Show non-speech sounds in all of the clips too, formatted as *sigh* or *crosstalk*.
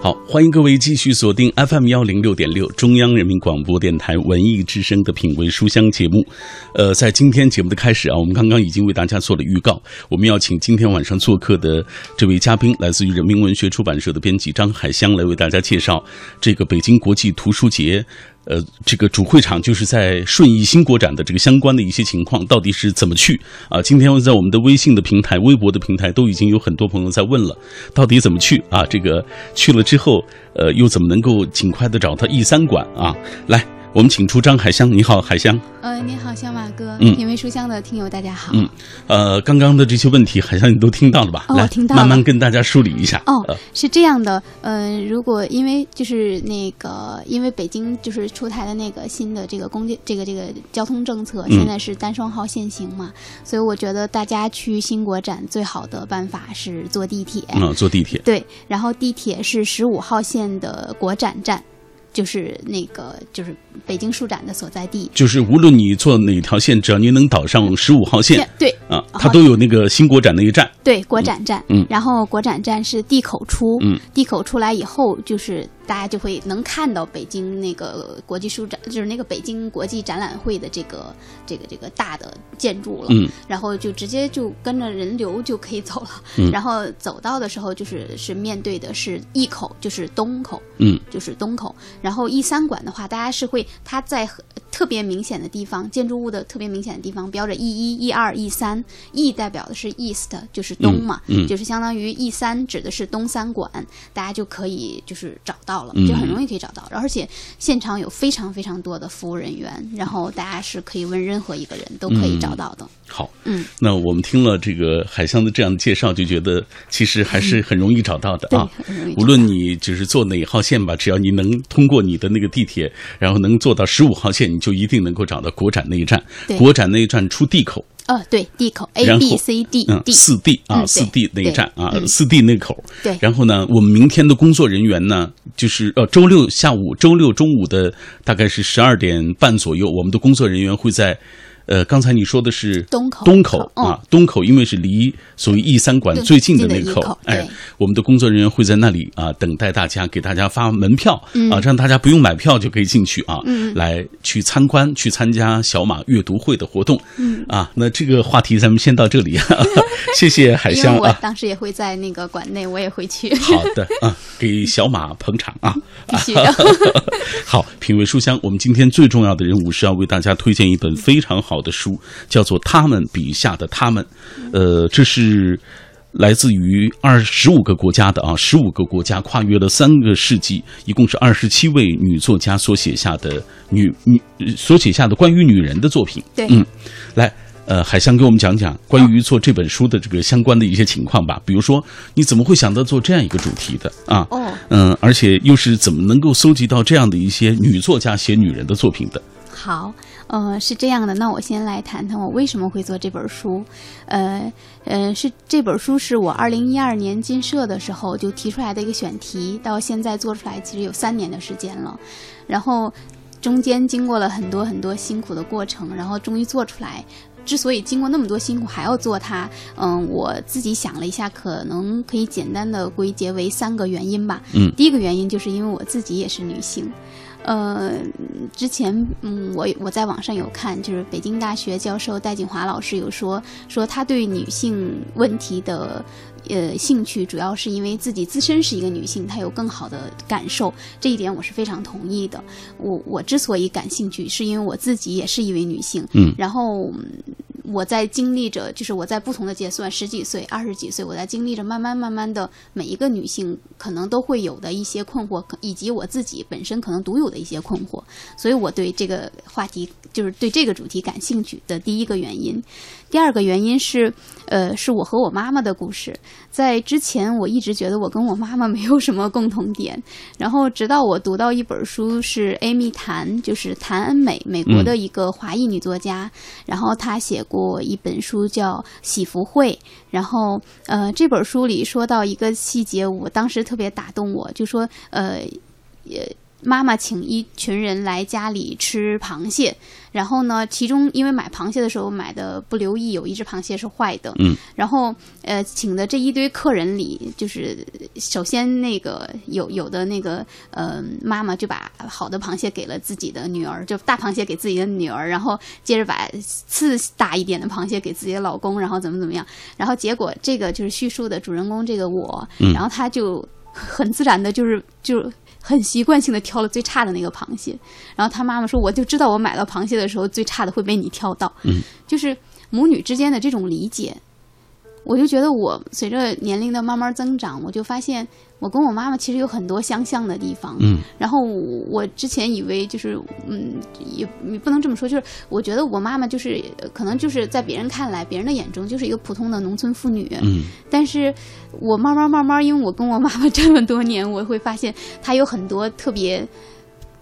好，欢迎各位继续锁定 FM 幺零六点六中央人民广播电台文艺之声的品味书香节目。呃，在今天节目的开始啊，我们刚刚已经为大家做了预告，我们要请今天晚上做客的这位嘉宾，来自于人民文学出版社的编辑张海香，来为大家介绍这个北京国际图书节。呃，这个主会场就是在顺义新国展的这个相关的一些情况，到底是怎么去啊？今天在我们的微信的平台、微博的平台都已经有很多朋友在问了，到底怎么去啊？这个去了之后，呃，又怎么能够尽快的找到 E 三馆啊？来。我们请出张海香，你好，海香。呃，你好，小马哥。嗯，品味书香的听友大家好。嗯，呃，刚刚的这些问题，海香你都听到了吧？哦，来，听到了。慢慢跟大家梳理一下。哦呃，是这样的，嗯、如果因为就是那个，因为北京就是出台的那个新的这个公这个这个交通政策，嗯现在是单双号限行嘛，所以我觉得大家去新国展最好的办法是坐地铁。嗯，坐地铁。对，然后地铁是十五号线的国展站，就是那个就是北京书展的所在地。就是无论你坐哪条线，只要你能导上十五号线对啊，它都有那个新国展那一站。对，国展站，嗯。然后国展站是地口出，嗯，地口出来以后，就是大家就会能看到北京那个国际书展，就是那个北京国际展览会的这个这个这个大的建筑了，嗯，然后就直接就跟着人流就可以走了，嗯。然后走到的时候就是是面对的是一口，就是东口，嗯，就是东口，然后一三馆的话，大家是会它在特别明显的地方，建筑物的特别明显的地方标着 E 一、E 二、E 三，E 代表的是 East，就是东嘛，嗯嗯。就是相当于 E 三指的是东三馆，大家就可以就是找到了，嗯。就很容易可以找到，而且现场有非常非常多的服务人员，然后大家是可以问任何一个人都可以找到的。好，嗯，那我们听了这个海香的这样的介绍，就觉得其实还是很容易找到的啊。无论你就是坐哪号线吧，只要你能通过你的那个地铁，然后能坐到十五号线，你就一定能够找到国展那一站。国展那一站出地口，呃，对，，D 口 A B C D，嗯，D 四 D 啊，嗯四 D 那一站啊，四 D 那口。对然后呢，我们明天的工作人员呢，就是呃周六下午、周六中午的大概是十二点半左右，我们的工作人员会在。呃，刚才你说的是东口东口嗯啊，东口因为是离所谓 E 三馆最近的那口近的一口，哎，我们的工作人员会在那里啊等待大家，给大家发门票嗯啊，让大家不用买票就可以进去啊，嗯来去参观、去参加小马阅读会的活动。嗯啊，那这个话题咱们先到这里，*laughs* 谢谢海香啊。当时也会在那个馆内，我也会去。好的啊，给小马捧场啊！必须的。*laughs* 好，品味书香，我们今天最重要的任务是要为大家推荐一本非常好的书，叫做《他们笔下的他们》。呃，这是来自于二十五个国家的啊，十五个国家，跨越了三个世纪，一共是二十七位女作家所写下的女女所写下的关于女人的作品。对嗯，来。呃，海香给我们讲讲关于做这本书的这个相关的一些情况吧。比如说，你怎么会想到做这样一个主题的啊？哦嗯，而且又是怎么能够搜集到这样的一些女作家写女人的作品的？好，呃，是这样的，那我先来谈谈我为什么会做这本书。呃，呃，是这本书是我二零一二年进社的时候就提出来的一个选题，到现在做出来其实有三年的时间了，然后中间经过了很多很多辛苦的过程，然后终于做出来。之所以经过那么多辛苦还要做它，嗯，我自己想了一下，可能可以简单的归结为三个原因吧。嗯第一个原因就是因为我自己也是女性，呃，之前嗯，我我在网上有看，就是北京大学教授戴锦华老师有说，说他对女性问题的呃兴趣，主要是因为自己自身是一个女性，她有更好的感受，这一点我是非常同意的。我我之所以感兴趣，是因为我自己也是一位女性，嗯然后。我在经历着，就是我在不同的阶段，十几岁、二十几岁，我在经历着慢慢慢慢的每一个女性可能都会有的一些困惑，以及我自己本身可能独有的一些困惑，所以我对这个话题，就是对这个主题感兴趣的第一个原因。第二个原因是，呃，是我和我妈妈的故事。在之前，我一直觉得我跟我妈妈没有什么共同点，然后直到我读到一本书，是 Amy 谭，就是谭恩美，美国的一个华裔女作家，然后她写过一本书叫《喜福会》，然后呃，这本书里说到一个细节，我当时特别打动我，就说呃，也。妈妈请一群人来家里吃螃蟹，然后呢，其中因为买螃蟹的时候买的不留意，有一只螃蟹是坏的，嗯，然后呃，请的这一堆客人里，就是首先那个有有的那个呃妈妈就把好的螃蟹给了自己的女儿，就大螃蟹给自己的女儿，然后接着把次大一点的螃蟹给自己的老公，然后怎么怎么样，然后结果这个就是叙述的主人公这个我，嗯。然后他就很自然的就是就。很习惯性的挑了最差的那个螃蟹，然后他妈妈说：“我就知道我买到螃蟹的时候最差的会被你挑到。”嗯，就是母女之间的这种理解，我就觉得我随着年龄的慢慢增长，我就发现我跟我妈妈其实有很多相像的地方。嗯，然后我之前以为就是嗯，也也不能这么说，就是我觉得我妈妈就是呃可能就是在别人看来，别人的眼中就是一个普通的农村妇女。嗯但是我慢慢慢慢，因为我跟我妈妈这么多年，我会发现她有很多特别。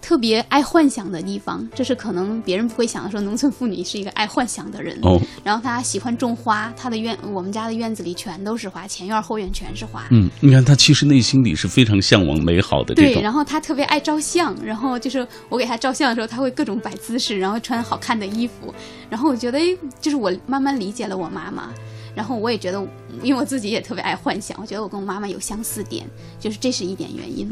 特别爱幻想的地方，这是可能别人不会想的。说农村妇女是一个爱幻想的人，哦然后她喜欢种花，她的院我们家的院子里全都是花，前院后院全是花。嗯，你看她其实内心里是非常向往美好的这对，然后她特别爱照相，然后就是我给她照相的时候，她会各种摆姿势，然后穿好看的衣服，然后我觉得，哎，就是我慢慢理解了我妈妈，然后我也觉得，因为我自己也特别爱幻想，我觉得我跟我妈妈有相似点，就是这是一点原因。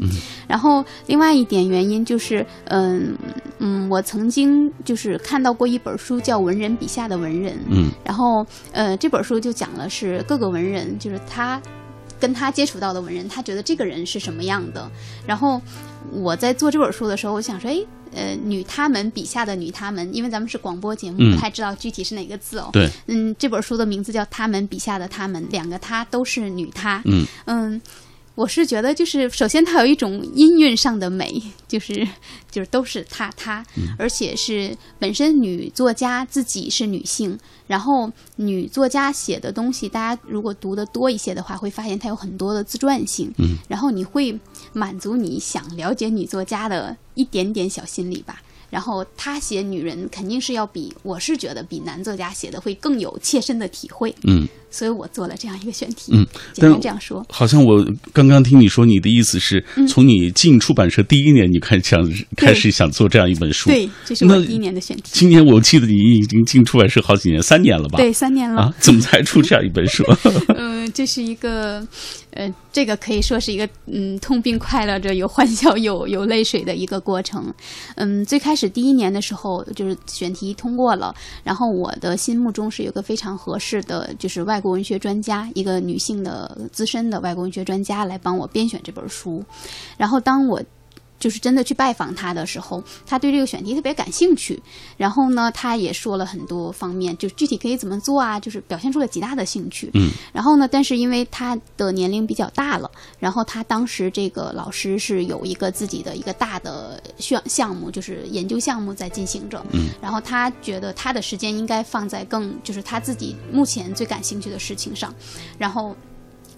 然后另外一点原因就是，嗯嗯，我曾经就是看到过一本书叫《文人笔下的文人》，嗯然后呃这本书就讲了是各个文人，就是他跟他接触到的文人，他觉得这个人是什么样的。然后我在做这本书的时候，我想说，哎。呃，女他们笔下的女他们，因为咱们是广播节目，嗯。不太知道具体是哪个字哦。对，嗯，这本书的名字叫《他们笔下的他们》，两个她都是女她。嗯。嗯，我是觉得就是首先它有一种音韵上的美，就是就是都是她她，而且是本身女作家自己是女性，然后女作家写的东西，大家如果读的多一些的话，会发现它有很多的自传性，嗯，然后你会满足你想了解女作家的一点点小心理吧。然后他写女人肯定是要比我是觉得比男作家写的会更有切身的体会，嗯。所以我做了这样一个选题。嗯，简但单这样说。好像我刚刚听你说，你的意思是嗯从你进出版社第一年，你开始想开始想做这样一本书。对，这是我第一年的选题。今年我记得你已经进出版社好几年，三年了吧？对，三年了。啊，怎么才出这样一本书？*laughs* *laughs* 嗯、这是一个，呃，这个可以说是一个，嗯，痛并快乐着，有欢笑，*laughs* 有有泪水的一个过程。嗯，最开始第一年的时候，就是选题通过了，然后我的心目中是有个非常合适的，就是外国文学专家，一个女性的资深的外国文学专家来帮我编选这本书。然后当我就是真的去拜访他的时候，他对这个选题特别感兴趣。然后呢，他也说了很多方面，就具体可以怎么做啊，就是表现出了极大的兴趣。嗯。然后呢，但是因为他的年龄比较大了，然后他当时这个老师是有一个自己的一个大的项项目，就是研究项目在进行着。嗯。然后他觉得他的时间应该放在更就是他自己目前最感兴趣的事情上，然后。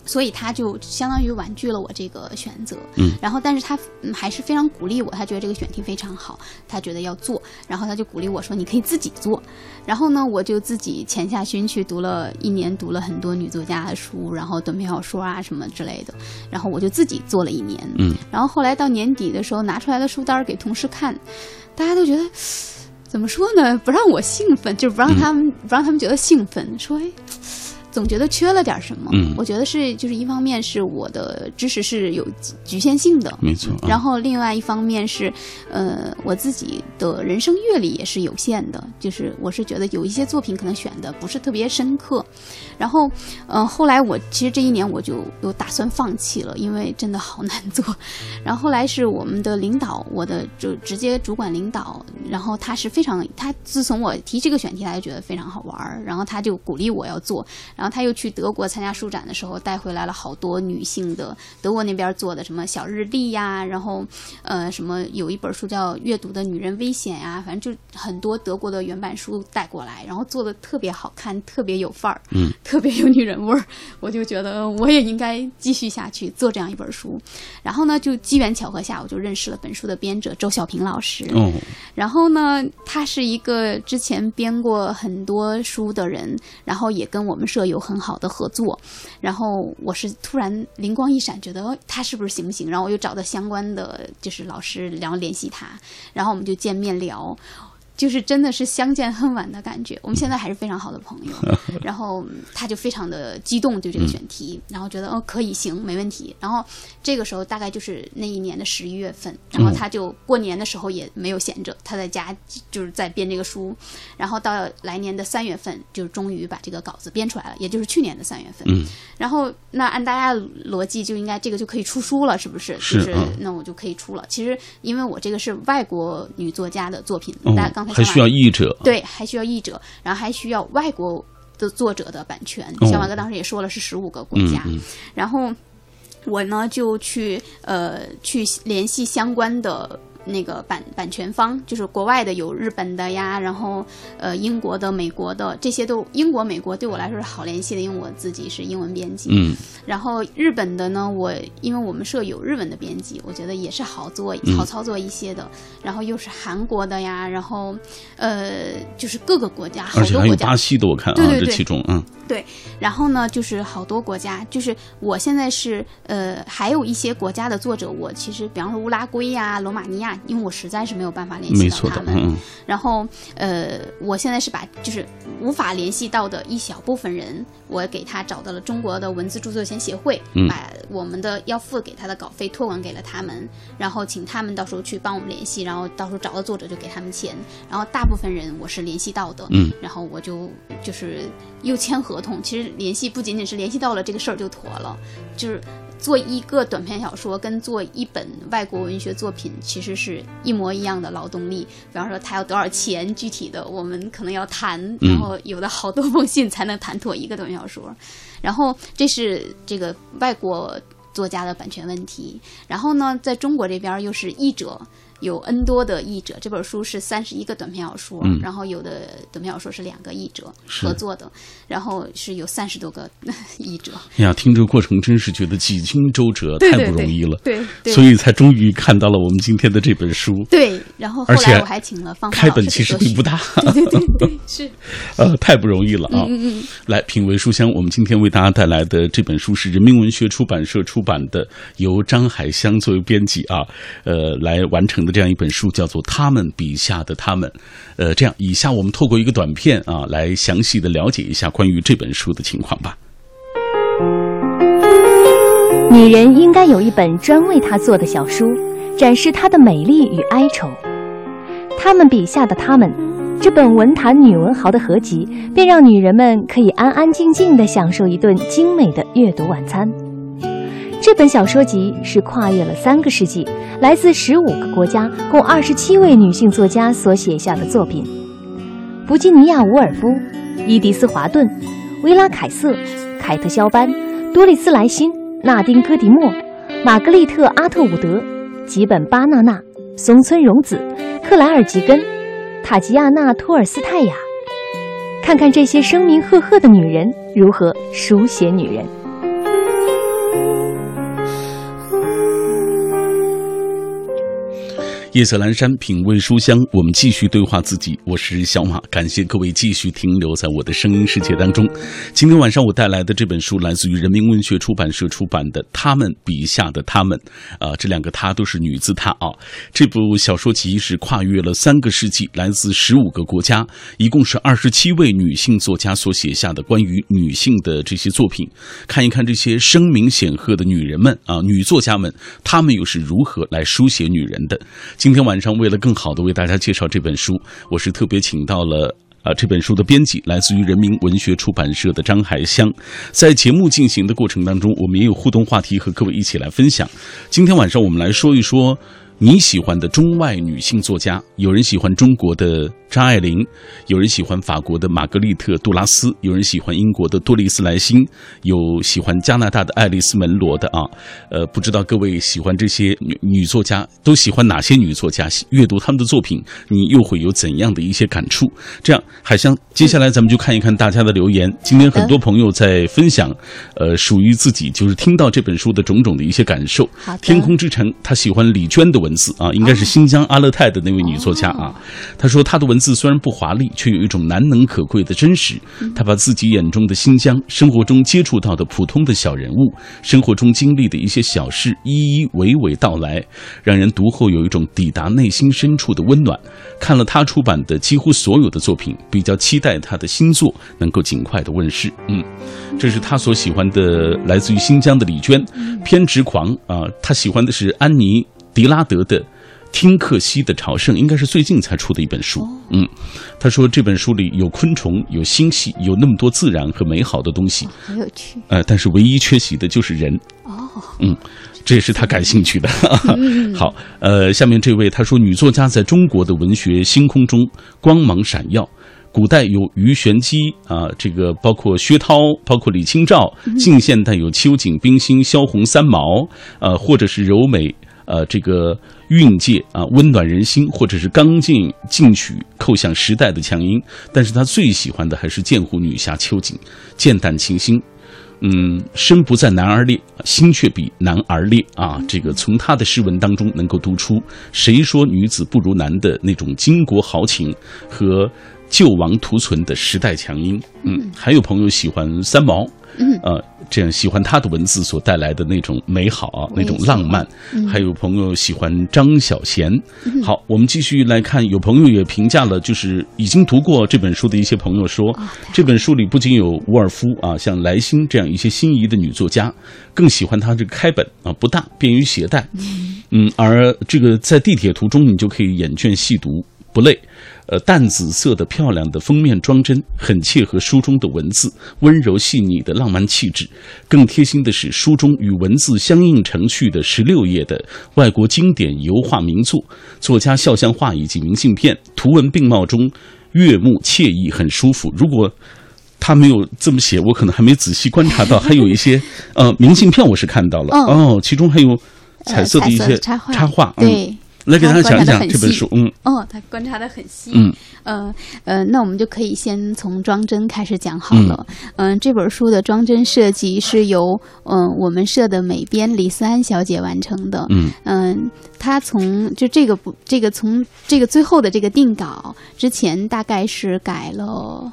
所以他就相当于婉拒了我这个选择，嗯，然后但是他嗯还是非常鼓励我，他觉得这个选题非常好，他觉得要做，然后他就鼓励我说你可以自己做，然后呢我就自己潜下心去读了一年，读了很多女作家的书，然后短篇小说啊什么之类的，然后我就自己做了一年，嗯，然后后来到年底的时候拿出来的书单儿给同事看，大家都觉得怎么说呢，不让我兴奋，就是不让他们、不让他们觉得兴奋，说哎。总觉得缺了点什么，嗯。我觉得是就是一方面是我的知识是有局限性的，没错。啊然后另外一方面是，呃，我自己的人生阅历也是有限的，就是我是觉得有一些作品可能选的不是特别深刻，然后，呃，后来我其实这一年我就有打算放弃了，因为真的好难做。*laughs* 然后后来是我们的领导，我的就直接主管领导，然后他是非常，他自从我提这个选题，他就觉得非常好玩儿，然后他就鼓励我要做，然后他又去德国参加书展的时候，带回来了好多女性的德国那边做的什么小日历呀，然后呃什么有一本书叫《阅读的女人危险》呀，反正就很多德国的原版书带过来，然后做的特别好看，特别有范儿，嗯，特别有女人味儿，我就觉得我也应该继续下去做这样一本书。然后呢，就机缘巧合下，我就认识了本书的编者周小平老师。哦，然后呢，他是一个之前编过很多书的人，然后也跟我们社有很好的合作。然后我是突然灵光一闪，觉得他是不是行不行？然后我又找到相关的就是老师，然后联系他，然后我们就见面聊。就是真的是相见恨晚的感觉，我们现在还是非常好的朋友。*laughs* 然后他就非常的激动对这个选题，然后觉得哦可以行没问题。然后这个时候大概就是那一年的十一月份，然后他就过年的时候也没有闲着，他在家就是在编这个书。然后到来年的三月份，就终于把这个稿子编出来了，也就是去年的三月份。然后那按大家逻辑就应该这个就可以出书了，是不是？就是那我就可以出了。其实因为我这个是外国女作家的作品，大家刚。还需要译者，对，还需要译者，然后还需要外国的作者的版权。小马哥当时也说了是十五个国家，然后我呢就去呃去联系相关的。那个版版权方就是国外的，有日本的呀，然后呃英国的、美国的这些都英国、美国对我来说是好联系的，因为我自己是英文编辑。嗯。然后日本的呢，我因为我们社有日文的编辑，我觉得也是好做、好操作一些的。然后又是韩国的呀，然后呃就是各个国家，好多国家。巴西的我看啊，这其中嗯。对，然后呢就是好多国家，就是我现在是呃还有一些国家的作者，我其实比方说乌拉圭呀、罗马尼亚。因为我实在是没有办法联系到他们，然后呃，我现在是把就是无法联系到的一小部分人，我给他找到了中国的文字著作权协会，把我们的要付给他的稿费托管给了他们，然后请他们到时候去帮我们联系，然后到时候找到作者就给他们钱，然后大部分人我是联系到的，嗯，然后我就就是又签合同，其实联系不仅仅是联系到了这个事儿就妥了，就是。做一个短篇小说跟做一本外国文学作品其实是一模一样的劳动力。比方说他要多少钱，具体的我们可能要谈，然后有的好多封信才能谈妥一个短篇小说。然后这是这个外国作家的版权问题。然后呢，在中国这边又是译者。有 N 多的译者，这本书是三十一个短篇小说，然后有的短篇小说是两个译者合作的，然后是有三十多个译者。哎呀，听这个过程真是觉得几经周折，太不容易了。对，所以才终于看到了我们今天的这本书。对，然后后来我还请了方开本其实并不大。*laughs* 对对对，是。*laughs* 呃，太不容易了啊！嗯嗯。来，品味书香，我们今天为大家带来的这本书是人民文学出版社出版的，由张海香作为编辑啊，呃，来完成。这样一本书叫做《他们笔下的他们》，呃，这样，以下我们透过一个短片啊，来详细的了解一下关于这本书的情况吧。女人应该有一本专为她做的小书，展示她的美丽与哀愁。他们笔下的他们，这本文坛女文豪的合集，便让女人们可以安安静静的享受一顿精美的阅读晚餐。这本小说集是跨越了三个世纪，来自十五个国家，共二十七位女性作家所写下的作品。弗吉尼亚·伍尔夫、伊迪丝·华顿、薇拉·凯瑟、凯特·肖班、多丽丝·莱辛、纳丁·戈迪莫、玛格丽特·阿特伍德、吉本·巴纳纳、松村荣子、克莱尔·吉根、塔吉亚娜·托尔斯泰雅。看看这些声名赫赫的女人如何书写女人。夜色阑珊，品味书香，我们继续对话自己。我是小马，感谢各位继续停留在我的声音世界当中。今天晚上我带来的这本书来自于人民文学出版社出版的《他们笔下的他们》，啊，这两个“她”都是女字她啊。这部小说集是跨越了三个世纪，来自十五个国家，一共是二十七位女性作家所写下的关于女性的这些作品。看一看这些声名显赫的女人们啊，女作家们，她们又是如何来书写女人的？今今天晚上，为了更好的为大家介绍这本书，我是特别请到了啊这本书的编辑，来自于人民文学出版社的张海香。在节目进行的过程当中，我们也有互动话题和各位一起来分享。今天晚上，我们来说一说你喜欢的中外女性作家。有人喜欢中国的。张爱玲，有人喜欢法国的玛格丽特·杜拉斯，有人喜欢英国的多丽丝·莱辛，有喜欢加拿大的爱丽丝·门罗的啊。呃，不知道各位喜欢这些女女作家，都喜欢哪些女作家？阅读他们的作品，你又会有怎样的一些感触？这样，海香，接下来咱们就看一看大家的留言。今天很多朋友在分享，呃，属于自己就是听到这本书的种种的一些感受。好天空之城，他喜欢李娟的文。文字啊，应该是新疆阿勒泰的那位女作家啊。她说，她的文字虽然不华丽，却有一种难能可贵的真实。她把自己眼中的新疆，生活中接触到的普通的小人物，生活中经历的一些小事，一一娓娓道来，让人读后有一种抵达内心深处的温暖。看了她出版的几乎所有的作品，比较期待她的新作能够尽快的问世。嗯，这是她所喜欢的来自于新疆的李娟，偏执狂啊，她喜欢的是安妮·迪拉德的《听克西的朝圣》，应该是最近才出的一本书。嗯，他说这本书里有昆虫，有星系，有那么多自然和美好的东西。很有趣。呃，但是唯一缺席的就是人。哦，嗯，这也是他感兴趣的。*laughs* 好，呃，下面这位他说，女作家在中国的文学星空中光芒闪耀。古代有鱼玄机啊，这个包括薛涛，包括李清照；近现代有秋瑾、冰心、萧红、三毛，呃，或者是柔美，呃，这个韵界啊，温暖人心，或者是刚劲进取，扣响时代的强音。但是他最喜欢的还是剑湖女侠秋瑾，剑胆琴心。嗯，身不在男儿烈，心却比男儿烈啊！这个从他的诗文当中能够读出“谁说女子不如男”的那种巾帼豪情和救亡图存的时代强音。嗯，还有朋友喜欢三毛，嗯，呃，这样喜欢他的文字所带来的那种美好啊，那种浪漫。还有朋友喜欢张小娴。好，我们继续来看，有朋友也评价了，就是已经读过这本书的一些朋友说，这本书里不仅有伍尔夫啊，像莱辛这样一些心仪的女作家，更喜欢它这个开本啊，不大，便于携带。嗯，而这个在地铁途中，你就可以眼倦细读，不累。呃，淡紫色的漂亮的封面装帧，很切合书中的文字，温柔细腻的浪漫气质。更贴心的是，书中与文字相映成趣的十六页的外国经典油画名作、作家肖像画以及明信片，图文并茂中悦目惬意，很舒服。如果他没有这么写，我可能还没仔细观察到，还有一些 *laughs* 呃明信片我是看到了哦，其中还有彩色的一些插画，插画，对。来给大家讲讲这本书，嗯，哦，他观察的很细，嗯，呃呃，那我们就可以先从装帧开始讲好了，嗯，这本书的装帧设计是由嗯我们社的美编李思安小姐完成的，嗯。嗯，她从就这个不这个从这个最后的这个定稿之前大概是改了。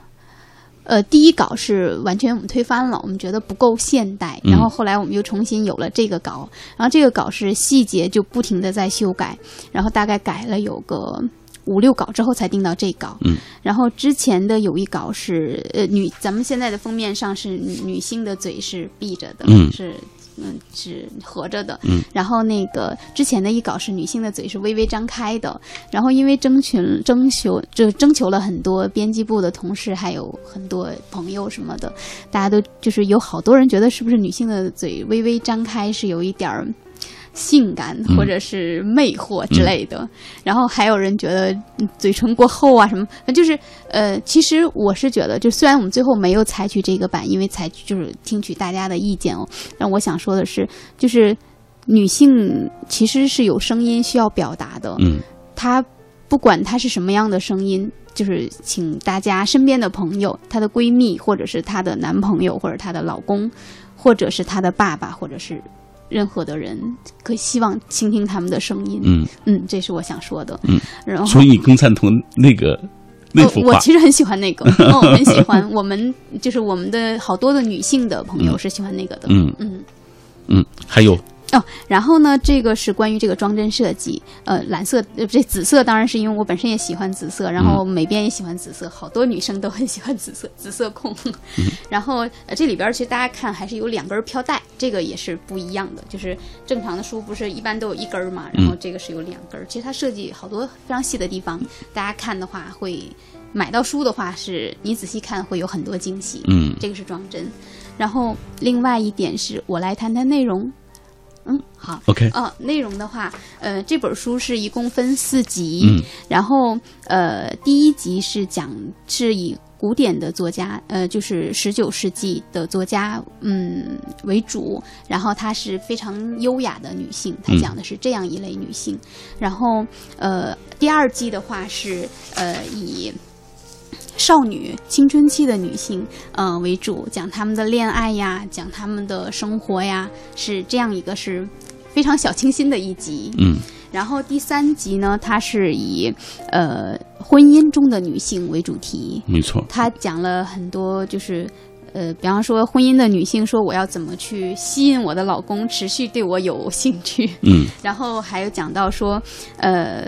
呃，第一稿是完全我们推翻了，我们觉得不够现代。然后后来我们又重新有了这个稿，然后这个稿是细节就不停的在修改，然后大概改了有个五六稿之后才定到这稿。嗯，然后之前的有一稿是呃女，咱们现在的封面上是女女性的嘴是闭着的，嗯是。嗯，是合着的。嗯，然后那个之前的一稿是女性的嘴是微微张开的。然后因为征询、征求，就征求了很多编辑部的同事，还有很多朋友什么的，大家都就是有好多人觉得是不是女性的嘴微微张开是有一点儿。性感或者是魅惑之类的，然后还有人觉得嘴唇过厚啊什么，就是呃，其实我是觉得，就虽然我们最后没有采取这个版，因为采取就是听取大家的意见哦，但我想说的是，就是女性其实是有声音需要表达的，嗯，她不管她是什么样的声音，就是请大家身边的朋友、她的闺蜜，或者是她的男朋友，或者她的老公，或者是她的爸爸，或者是。任何的人可以希望倾听他们的声音，嗯。嗯，这是我想说的，嗯，然后所以你更赞同那个那幅画？我其实很喜欢那个，*laughs* 我很喜欢。我们就是我们的好多的女性的朋友是喜欢那个的，嗯。嗯。嗯，还有。哦，然后呢，这个是关于这个装帧设计。呃，蓝色，呃，这紫色当然是因为我本身也喜欢紫色，然后美编也喜欢紫色，好多女生都很喜欢紫色，紫色控。*laughs* 然后呃，这里边其实大家看还是有两根飘带，这个也是不一样的。就是正常的书不是一般都有一根嘛，然后这个是有两根。其实它设计好多非常细的地方，大家看的话会买到书的话，是你仔细看会有很多惊喜。嗯，这个是装帧。然后另外一点是我来谈谈内容。嗯，好，OK。哦，内容的话，呃，这本书是一共分四集，嗯，然后呃，第一集是讲是以古典的作家，呃，就是十九世纪的作家，嗯为主，然后她是非常优雅的女性，她讲的是这样一类女性，然后呃，第二季的话是呃以。少女青春期的女性，呃为主，讲她们的恋爱呀，讲她们的生活呀，是这样一个是非常小清新的一集。嗯，然后第三集呢，它是以呃婚姻中的女性为主题，没错，它讲了很多就是。呃，比方说婚姻的女性说我要怎么去吸引我的老公持续对我有兴趣，嗯 *laughs* 然后还有讲到说，呃，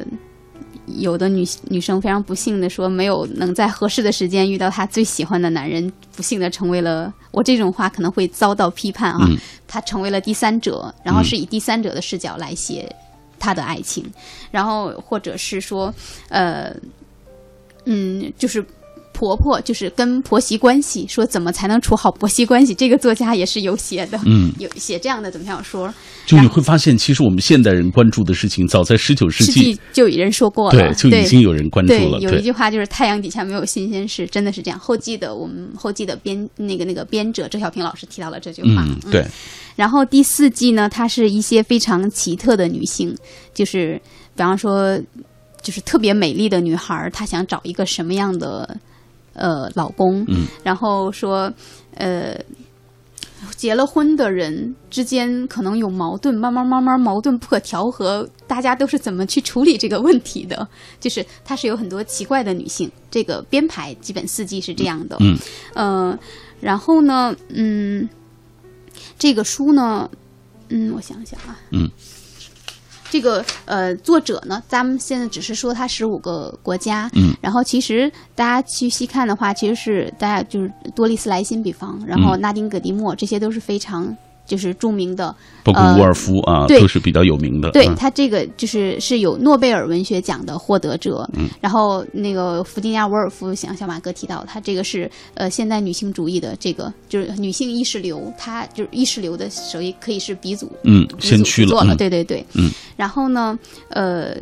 有的女女生非常不幸的说，没有能在合适的时间遇到她最喜欢的男人，不幸的成为了我这种话可能会遭到批判啊，嗯她成为了第三者，然后是以第三者的视角来写她的爱情，然后或者是说，呃，嗯，就是。婆婆就是跟婆媳关系，说怎么才能处好婆媳关系？这个作家也是有写的，嗯，有写这样的怎么样说。就你会发现，其实我们现代人关注的事情，早在十九世世纪纪就有人说过了，对就已经有人关注对，了。有一句话就是“太阳底下没有新鲜事”，真的是这样。后记的我们后记的编那个那个编者周小平老师提到了这句话。嗯，对，然后第四季呢，它是一些非常奇特的女性，就是比方说，就是特别美丽的女孩儿，她想找一个什么样的呃老公，嗯，然后说呃。结了婚的人之间可能有矛盾，慢慢慢慢矛盾不可调和，大家都是怎么去处理这个问题的？就是它是有很多奇怪的女性，这个编排基本四季是这样的，嗯，呃，然后呢，嗯，这个书呢，嗯，我想想啊，嗯，这个呃，作者呢，咱们现在只是说他十五个国家，嗯，然后其实大家去细看的话，其实是大家就是多丽斯莱辛比方，然后嗯。纳丁葛迪莫，这些都是非常就是著名的，包括沃尔夫啊，对都是比较有名的。嗯对他这个就是是有诺贝尔文学奖的获得者，嗯然后那个弗吉尼亚·沃尔夫，像小马哥提到，他这个是呃现代女性主义的这个就是女性意识流，他就是意识流的首也可以是鼻祖，嗯，先驱做了，嗯对对对，嗯，然后呢，呃。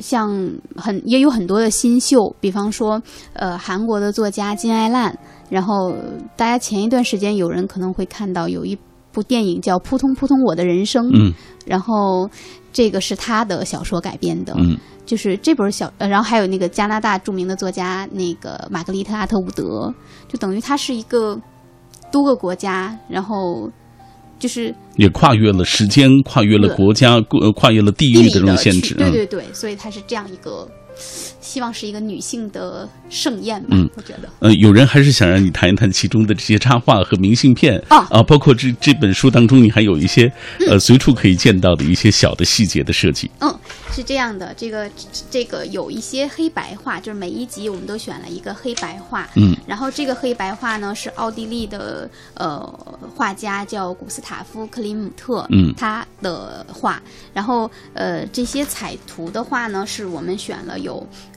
像很也有很多的新秀，比方说，呃，韩国的作家金爱烂，然后大家前一段时间有人可能会看到有一部电影叫《扑通扑通我的人生》，嗯。然后这个是他的小说改编的，嗯。就是这本小，呃，然后还有那个加拿大著名的作家那个玛格丽特·阿特伍德，就等于他是一个多个国家，然后就是也跨越了时间，跨越了国家，呃跨越了地域的这种限制。嗯。对对对，所以它是这样一个，希望是一个女性的盛宴吧，嗯。我觉得。呃，有人还是想让你谈一谈其中的这些插画和明信片。哦。啊，包括这这本书当中，你还有一些呃随处可以见到的一些小的细节的设计。嗯，是这样的，这个这个有一些黑白画，就是每一集我们都选了一个黑白画，嗯，然后这个黑白画呢是奥地利的呃画家叫古斯塔夫·克林姆特，嗯。他的画，然后呃这些彩图的话呢是我们选了有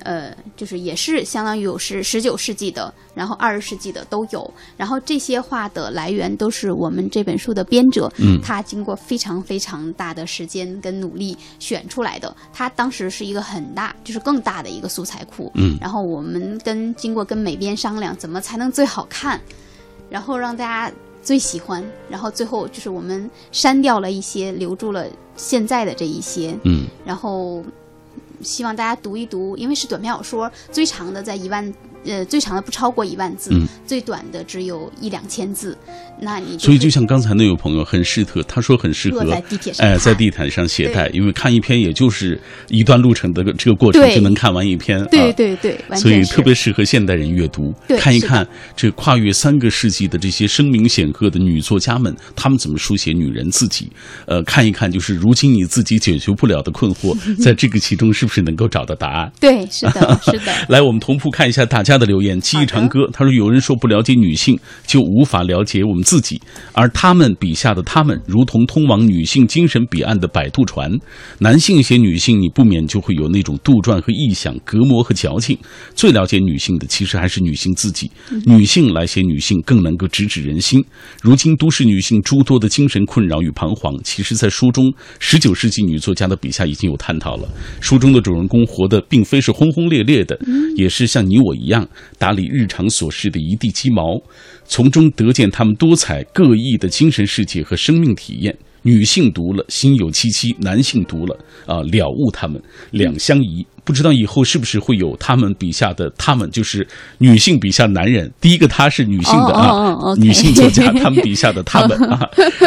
呃就是也是相当于有十十九世纪的，然后二十世纪的都有，然后这些画的来源都是我们这本书的编者，嗯他经过非常非常大的时间跟努力选出来的。他当时是一个很大，就是更大的一个素材库。嗯然后我们跟经过跟美编商量，怎么才能最好看，然后让大家最喜欢，然后最后就是我们删掉了一些，留住了现在的这一些，嗯然后希望大家读一读，因为是短篇小说，最长的在一万。呃，最长的不超过一万字，嗯。最短的只有一两千字，那你所以就像刚才那位朋友很适合，他说很适合在地铁上哎，看。在地毯上携带，因为看一篇也就是一段路程的这个过程就能看完一篇，对啊。对对，完所以特别适合现代人阅读，看一看这跨越三个世纪的这些声名显赫的女作家们，她们怎么书写女人自己，呃，看一看就是如今你自己解决不了的困惑，*laughs* 在这个其中是不是能够找到答案？对，是的，是的，*laughs* 来，我们同步看一下大家的留言。记忆长歌，他说有人说不了解女性就无法了解我们自己，而他们笔下的他们，如同通往女性精神彼岸的摆渡船。男性写女性，你不免就会有那种杜撰和臆想、隔膜和矫情。最了解女性的，其实还是女性自己。女性来写女性，更能够直指人心。如今都市女性诸多的精神困扰与彷徨，其实在书中，十九世纪女作家的笔下已经有探讨了。书中的主人公活的并非是轰轰烈烈的，也是像你我一样打理日常琐事的一地鸡毛，从中得见他们多彩各异的精神世界和生命体验。女性读了心有戚戚，男性读了啊了悟他们两相宜。不知道以后是不是会有他们笔下的他们，就是女性笔下男人。第一个他是女性的啊，女性作家，他们笔下的他们啊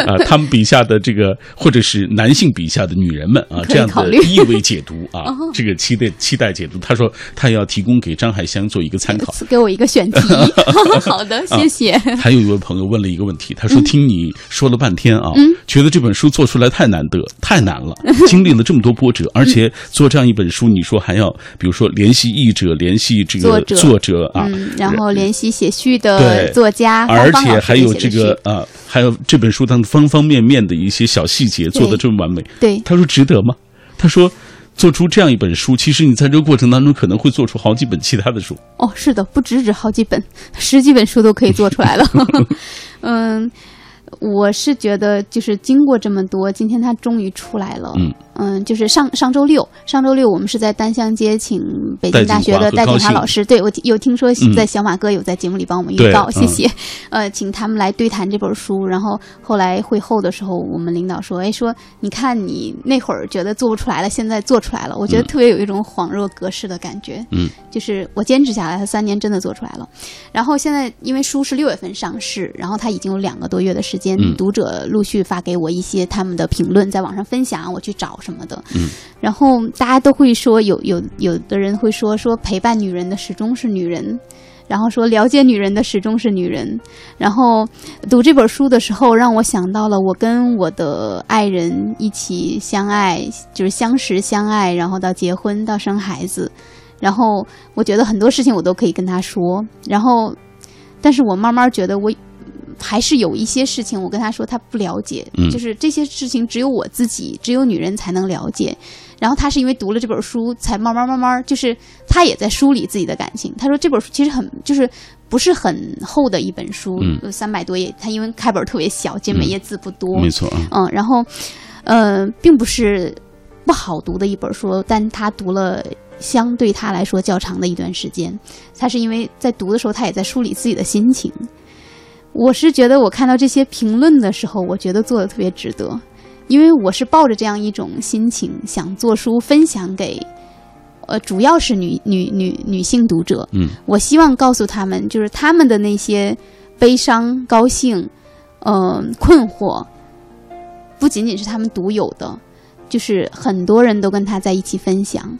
啊，他们笔下的这个或者是男性笔下的女人们啊，这样的意味解读啊，*laughs* 这个期待期待解读。他说他要提供给张海香做一个参考。给我一个选题。*laughs* 好的，谢谢。*laughs* 还有一位朋友问了一个问题，他说：“听你说了半天啊，嗯觉得这本书做出来太难得，太难了，经历了这么多波折，而且做这样一本书，你说还要比如说联系译者，联系这个作者啊，嗯，然后联系写序的作家，而且还有这个啊，还有这本书当中方方面面的一些小细节做的这么完美，对他说值得吗？他说。”做出这样一本书，其实你在这个过程当中可能会做出好几本其他的书。哦，是的，不止止好几本，*laughs* 十几本书都可以做出来了。*laughs* 嗯，我是觉得就是经过这么多，今天他终于出来了。嗯嗯，就是上上周六，上周六我们是在丹香街请北京大学的戴锦华老师，对我有听说嗯在小马哥有在节目里帮我们预告，谢嗯谢。呃，请他们来对谈这本书，然后后来会后的时候，我们领导说，哎，说你看你那会儿觉得做不出来了，现在做出来了，我觉得特别有一种恍若隔世的感觉。嗯，就是我坚持下来，他三年真的做出来了。然后现在因为书是六月份上市，然后他已经有两个多月的时间，嗯读者陆续发给我一些他们的评论，在网上分享，我去找什么的。嗯，然后大家都会说，有有有的人会说说陪伴女人的始终是女人。然后说了解女人的始终是女人，然后读这本书的时候，让我想到了我跟我的爱人一起相爱，就是相识相爱，然后到结婚到生孩子，然后我觉得很多事情我都可以跟他说，然后，但是我慢慢觉得我还是有一些事情我跟他说他不了解，嗯就是这些事情只有我自己，只有女人才能了解。然后他是因为读了这本书，才慢慢慢慢，就是他也在梳理自己的感情。他说这本书其实很就是不是很厚的一本书，嗯三百多页。他因为开本特别小，其实每页字不多，没错啊，嗯，然后，呃，并不是不好读的一本书，但他读了相对他来说较长的一段时间。他是因为在读的时候，他也在梳理自己的心情。我是觉得，我看到这些评论的时候，我觉得做的特别值得，因为我是抱着这样一种心情，想做书分享给，呃，主要是女女女女性读者。嗯，我希望告诉他们，就是他们的那些悲伤、高兴，嗯、困惑，不仅仅是他们独有的，就是很多人都跟他在一起分享，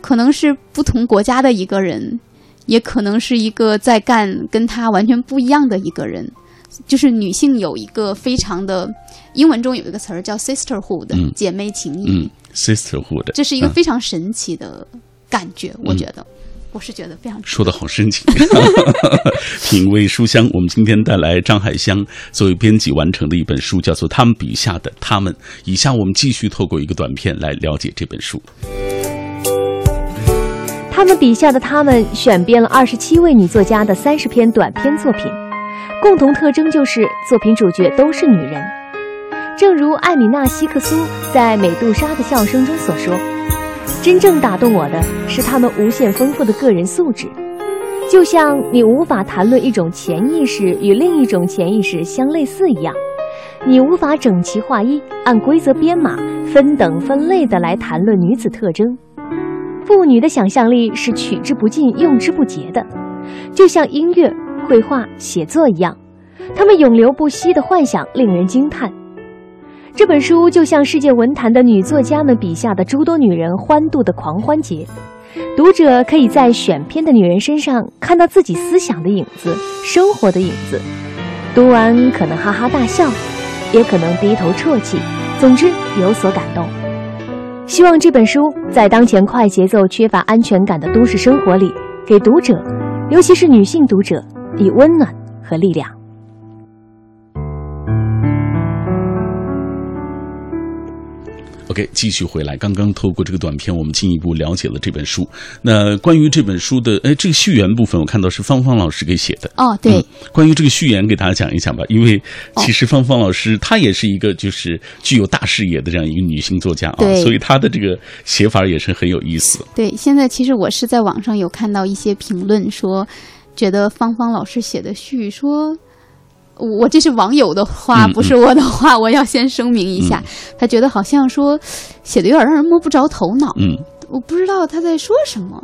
可能是不同国家的一个人，也可能是一个在干跟他完全不一样的一个人。就是女性有一个非常的，英文中有一个词儿叫 sisterhood，、嗯姐妹情谊，嗯，sisterhood，这是一个嗯非常神奇的感觉，我觉得，我是觉得非常说的好深情，*laughs* 品味书香。我们今天带来张海香作为编辑完成的一本书，叫做《他们笔下的他们》。以下我们继续透过一个短片来了解这本书。他们笔下的他们选编了二十七位女作家的三十篇短篇作品，共同特征就是作品主角都是女人。正如艾米娜·希克苏在《美杜莎的笑声》中所说：“真正打动我的是她们无限丰富的个人素质，就像你无法谈论一种潜意识与另一种潜意识相类似一样，你无法整齐划一、按规则编码、分等分类的来谈论女子特征。”妇女的想象力是取之不尽、用之不竭的，就像音乐、绘画、写作一样，她们永流不息的幻想令人惊叹。这本书就像世界文坛的女作家们笔下的诸多女人欢度的狂欢节，读者可以在选篇的女人身上看到自己思想的影子、生活的影子。读完可能哈哈大笑，也可能低头啜泣，总之有所感动。希望这本书在当前快节奏、缺乏安全感的都市生活里，给读者，尤其是女性读者，以温暖和力量。OK，继续回来。刚刚透过这个短片，我们进一步了解了这本书。那关于这本书的，哎，这个序言部分，我看到是芳芳老师给写的。哦，对，嗯，关于这个序言，给大家讲一讲吧。因为其实芳芳老师她也是一个就是具有大视野的这样一个女性作家啊，所以她的这个写法也是很有意思。对，现在其实我是在网上有看到一些评论说，觉得芳芳老师写的序说。我这是网友的话，嗯不是我的话，我要先声明一下。他觉得好像说写的有点让人摸不着头脑。嗯我不知道他在说什么。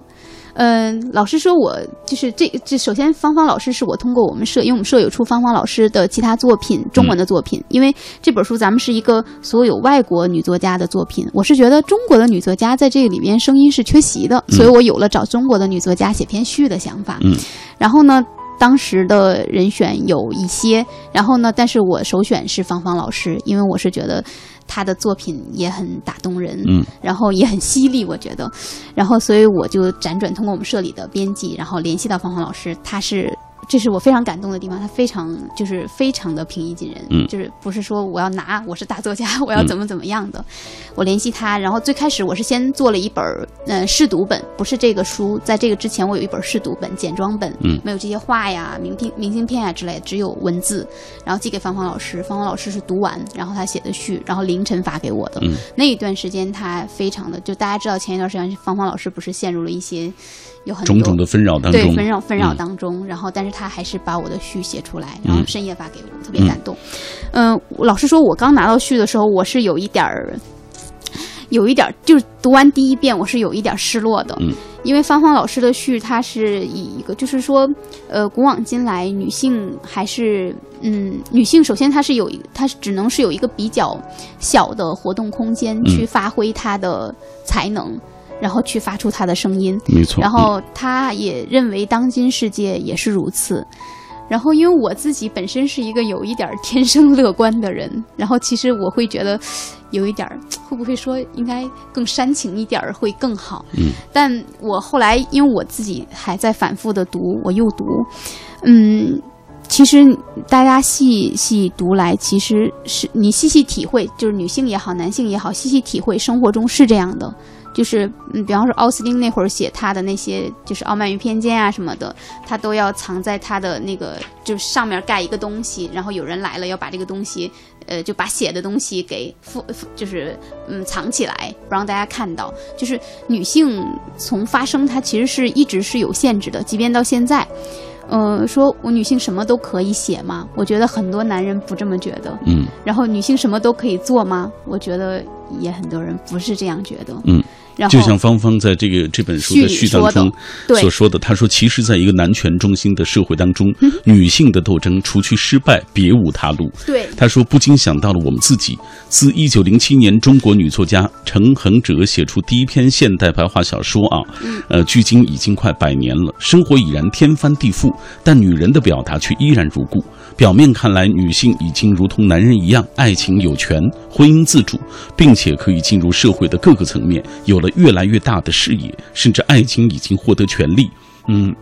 嗯，老师说我就是这这，首先芳芳老师是我通过我们社，因为我们社有出芳芳老师的其他作品，中文的作品。因为这本书咱们是一个所有外国女作家的作品，我是觉得中国的女作家在这个里面声音是缺席的，所以我有了找中国的女作家写篇序的想法。嗯，然后呢，当时的人选有一些，然后呢，但是我首选是芳芳老师，因为我是觉得。她的作品也很打动人，嗯，然后也很犀利，我觉得，然后所以我就辗转通过我们社里的编辑，然后联系到芳芳老师，她是。这是我非常感动的地方，他非常就是非常的平易近人，嗯就是不是说我要拿我是大作家，*laughs* 我要怎么怎么样的。我联系他，然后最开始我是先做了一本呃试读本，不是这个书，在这个之前我有一本试读本简装本，嗯没有这些画呀、明信明信片啊之类的，只有文字，然后寄给芳芳老师，芳芳老师是读完，然后他写的序，然后凌晨发给我的。嗯那一段时间他非常的，就大家知道前一段时间芳芳老师不是陷入了一些有很多种种的纷扰当中，对纷扰纷扰嗯。当中，然后但是他还是把我的序写出来，然后嗯深夜发给我，特别感动。嗯、老实说，我刚拿到序的时候，我是有一点儿，有一点儿，就是读完第一遍，我是有一点儿失落的。嗯。因为芳芳老师的序，它是以一个，就是说，呃，古往今来，女性还是，嗯，女性首先她是有一，她是只能是有一个比较小的活动空间嗯。去发挥她的才能，然后去发出他的声音。没错。然后他也认为当今世界也是如此。然后，因为我自己本身是一个有一点儿天生乐观的人，*laughs* 然后其实我会觉得，有一点儿会不会说应该更煽情一点儿会更好。嗯，但我后来因为我自己还在反复的读，我又读，嗯，其实大家细细读来，其实是你细细体会，就是女性也好，男性也好，细细体会生活中是这样的。就是嗯，比方说奥斯汀那会儿写他的那些，就是《傲慢与偏见》啊什么的，他都要藏在他的那个，就是上面盖一个东西，然后有人来了要把这个东西，呃，就把写的东西给附，就是嗯藏起来，不让大家看到。就是女性从发生，她其实是一直是有限制的，即便到现在。呃，说我女性什么都可以写吗？我觉得很多男人不这么觉得。嗯然后女性什么都可以做吗？我觉得也很多人不是这样觉得。嗯，然后就像芳芳在这个这本书的序当中所说的，她说，其实，在一个男权中心的社会当中，嗯女性的斗争除去失败，别无他路。对他说，不禁想到了我们自己。自一九零七年，中国女作家陈恒哲写出第一篇现代白话小说啊，呃，距今已经快百年了。生活已然天翻地覆，但女人的表达却依然如故。表面看来，女性已经如同男人一样，爱情有权，婚姻自主，并且可以进入社会的各个层面，有了越来越大的视野，甚至爱情已经获得权利。嗯。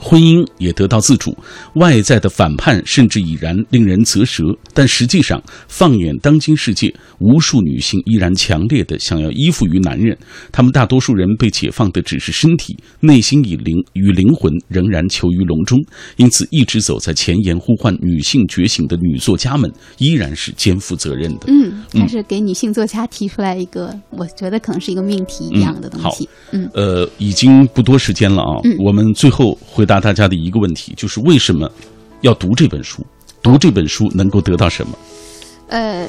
婚姻也得到自主，外在的反叛甚至已然令人啧舌。但实际上，放眼当今世界，无数女性依然强烈的想要依附于男人。她们大多数人被解放的只是身体，内心以灵与灵魂仍然囚于笼中。因此，一直走在前沿呼唤女性觉醒的女作家们，依然是肩负责任的。嗯，他是给女性作家提出来一个，我觉得可能是一个命题一样的东西。嗯，呃，已经不多时间了啊。嗯我们最后回答大家的一个问题，就是为什么要读这本书？读这本书能够得到什么？呃，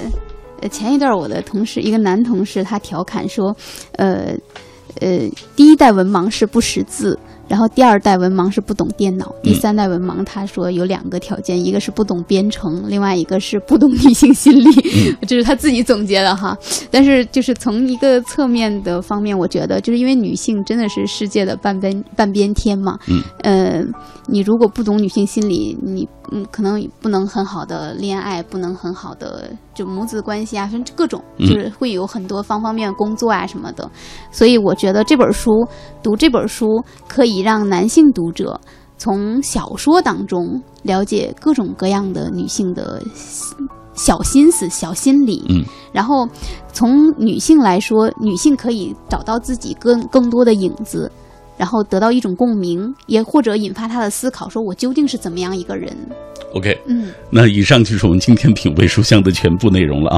前一段我的同事，一个男同事，他调侃说，呃，呃，第一代文盲是不识字。然后第二代文盲是不懂电脑，第三代文盲他说有两个条件，一个是不懂编程，另外一个是不懂女性心理，*laughs* 这是他自己总结的哈。但是就是从一个侧面的方面，我觉得就是因为女性真的是世界的半边半边天嘛，嗯，呃，你如果不懂女性心理，你嗯可能不能很好的恋爱，不能很好的就母子关系啊，甚至各种嗯就是会有很多方方面面工作啊什么的。所以我觉得这本书读这本书可以让男性读者从小说当中了解各种各样的女性的小心思、小心理。嗯，然后从女性来说，女性可以找到自己更更多的影子。然后得到一种共鸣，也或者引发他的思考，说我究竟是怎么样一个人？OK，嗯。那以上就是我们今天品味书香的全部内容了啊。